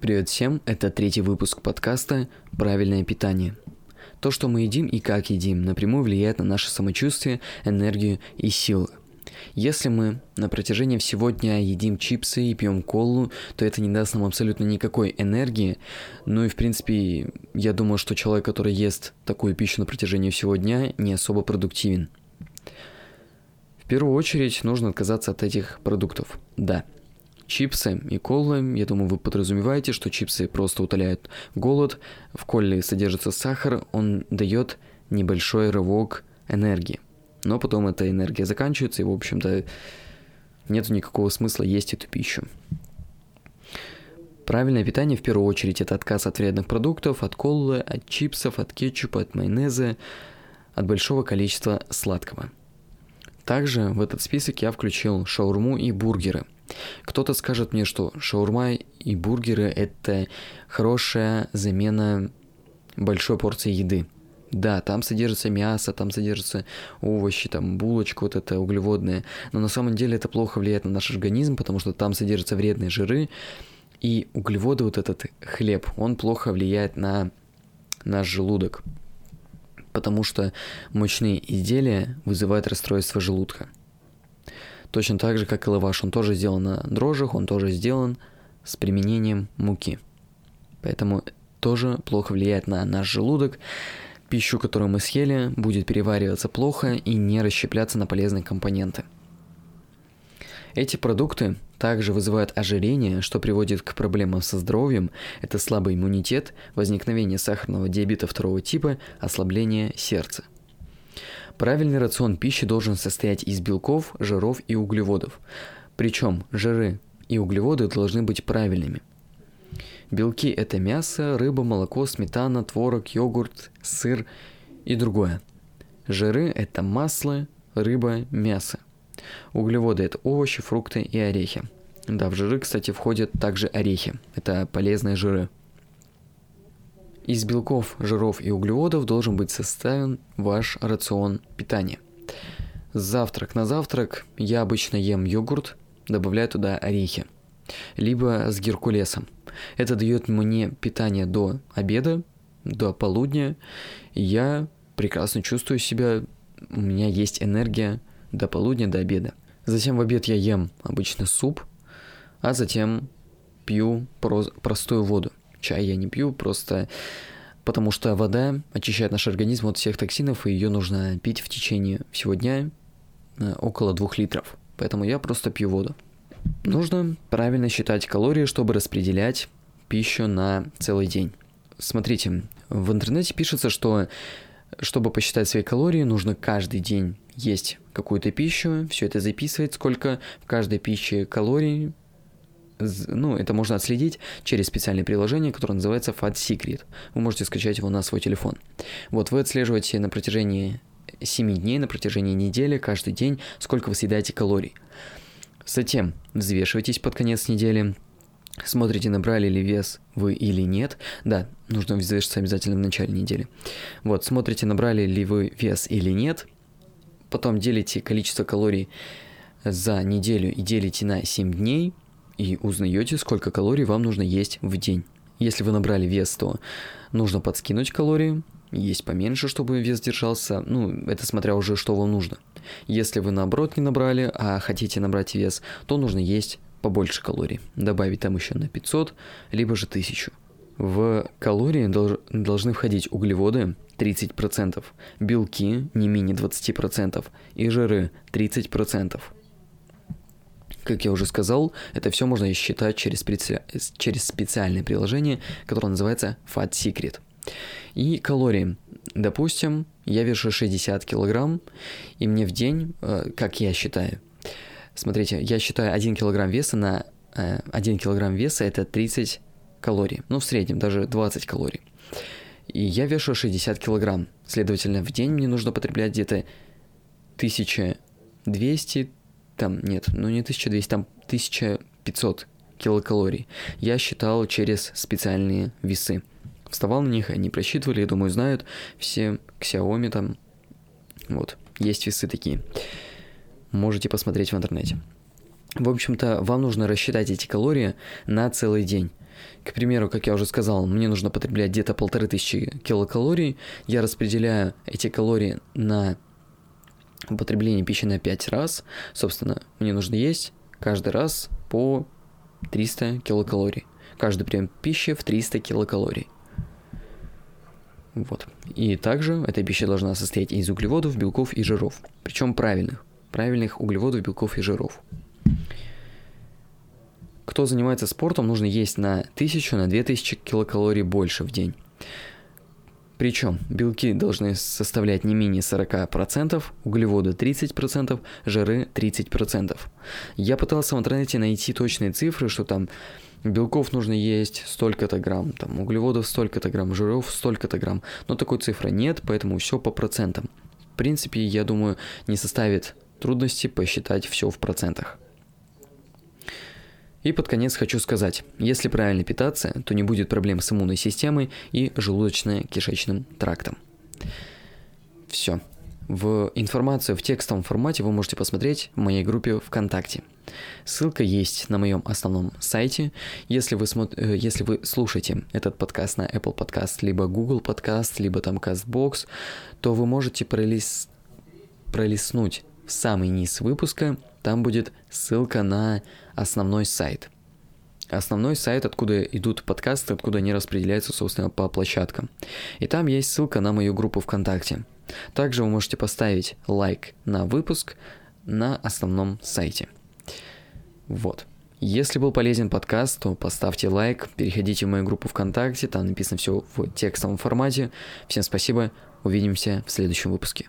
Привет всем, это третий выпуск подкаста «Правильное питание». То, что мы едим и как едим, напрямую влияет на наше самочувствие, энергию и силы. Если мы на протяжении всего дня едим чипсы и пьем колу, то это не даст нам абсолютно никакой энергии. Ну и в принципе, я думаю, что человек, который ест такую пищу на протяжении всего дня, не особо продуктивен. В первую очередь нужно отказаться от этих продуктов. Да, чипсы и кола, я думаю, вы подразумеваете, что чипсы просто утоляют голод, в коле содержится сахар, он дает небольшой рывок энергии. Но потом эта энергия заканчивается, и, в общем-то, нет никакого смысла есть эту пищу. Правильное питание в первую очередь это отказ от вредных продуктов, от колы, от чипсов, от кетчупа, от майонеза, от большого количества сладкого. Также в этот список я включил шаурму и бургеры – кто-то скажет мне, что шаурма и бургеры – это хорошая замена большой порции еды. Да, там содержится мясо, там содержатся овощи, там булочка вот эта углеводная, но на самом деле это плохо влияет на наш организм, потому что там содержатся вредные жиры, и углеводы, вот этот хлеб, он плохо влияет на наш желудок, потому что мучные изделия вызывают расстройство желудка. Точно так же, как и лаваш, он тоже сделан на дрожжах, он тоже сделан с применением муки. Поэтому тоже плохо влияет на наш желудок. Пищу, которую мы съели, будет перевариваться плохо и не расщепляться на полезные компоненты. Эти продукты также вызывают ожирение, что приводит к проблемам со здоровьем. Это слабый иммунитет, возникновение сахарного диабета второго типа, ослабление сердца – Правильный рацион пищи должен состоять из белков, жиров и углеводов. Причем жиры и углеводы должны быть правильными. Белки – это мясо, рыба, молоко, сметана, творог, йогурт, сыр и другое. Жиры – это масло, рыба, мясо. Углеводы – это овощи, фрукты и орехи. Да, в жиры, кстати, входят также орехи. Это полезные жиры. Из белков, жиров и углеводов должен быть составлен ваш рацион питания. Завтрак на завтрак я обычно ем йогурт, добавляю туда орехи, либо с геркулесом. Это дает мне питание до обеда, до полудня, я прекрасно чувствую себя, у меня есть энергия до полудня, до обеда. Затем в обед я ем обычно суп, а затем пью простую воду. Чай я не пью, просто потому что вода очищает наш организм от всех токсинов, и ее нужно пить в течение всего дня э, около двух литров. Поэтому я просто пью воду. Нужно правильно считать калории, чтобы распределять пищу на целый день. Смотрите, в интернете пишется, что чтобы посчитать свои калории, нужно каждый день есть какую-то пищу, все это записывать, сколько в каждой пище калорий, ну, это можно отследить через специальное приложение, которое называется Fat Secret. Вы можете скачать его на свой телефон. Вот вы отслеживаете на протяжении 7 дней, на протяжении недели, каждый день, сколько вы съедаете калорий. Затем взвешиваетесь под конец недели, смотрите, набрали ли вес вы или нет. Да, нужно взвешиваться обязательно в начале недели. Вот, смотрите, набрали ли вы вес или нет. Потом делите количество калорий за неделю и делите на 7 дней – и узнаете, сколько калорий вам нужно есть в день. Если вы набрали вес, то нужно подскинуть калории, есть поменьше, чтобы вес держался, ну, это смотря уже, что вам нужно. Если вы наоборот не набрали, а хотите набрать вес, то нужно есть побольше калорий, добавить там еще на 500, либо же 1000. В калории долж, должны входить углеводы 30%, белки не менее 20% и жиры 30%. Как я уже сказал, это все можно считать через, специ... через специальное приложение, которое называется Fat Secret. И калории. Допустим, я вешу 60 килограмм, и мне в день, э, как я считаю, смотрите, я считаю 1 килограмм веса на 1 э, килограмм веса это 30 калорий, ну в среднем даже 20 калорий. И я вешу 60 килограмм, следовательно, в день мне нужно потреблять где-то 1200 там, нет, ну не 1200, там 1500 килокалорий. Я считал через специальные весы. Вставал на них, они просчитывали, я думаю, знают все Xiaomi там. Вот, есть весы такие. Можете посмотреть в интернете. В общем-то, вам нужно рассчитать эти калории на целый день. К примеру, как я уже сказал, мне нужно потреблять где-то полторы тысячи килокалорий. Я распределяю эти калории на употребление пищи на 5 раз. Собственно, мне нужно есть каждый раз по 300 килокалорий. Каждый прием пищи в 300 килокалорий. Вот. И также эта пища должна состоять из углеводов, белков и жиров. Причем правильных. Правильных углеводов, белков и жиров. Кто занимается спортом, нужно есть на 1000, на 2000 килокалорий больше в день. Причем белки должны составлять не менее 40%, углеводы 30%, жиры 30%. Я пытался в интернете найти точные цифры, что там белков нужно есть столько-то грамм, там углеводов столько-то грамм, жиров столько-то грамм, но такой цифры нет, поэтому все по процентам. В принципе, я думаю, не составит трудности посчитать все в процентах. И под конец хочу сказать, если правильно питаться, то не будет проблем с иммунной системой и желудочно-кишечным трактом. Все. В информацию в текстовом формате вы можете посмотреть в моей группе ВКонтакте. Ссылка есть на моем основном сайте. Если вы, смо... Э, если вы слушаете этот подкаст на Apple Podcast, либо Google Podcast, либо там CastBox, то вы можете пролист... пролистнуть в самый низ выпуска, там будет ссылка на основной сайт. Основной сайт, откуда идут подкасты, откуда они распределяются, собственно, по площадкам. И там есть ссылка на мою группу ВКонтакте. Также вы можете поставить лайк на выпуск на основном сайте. Вот. Если был полезен подкаст, то поставьте лайк, переходите в мою группу ВКонтакте, там написано все в текстовом формате. Всем спасибо, увидимся в следующем выпуске.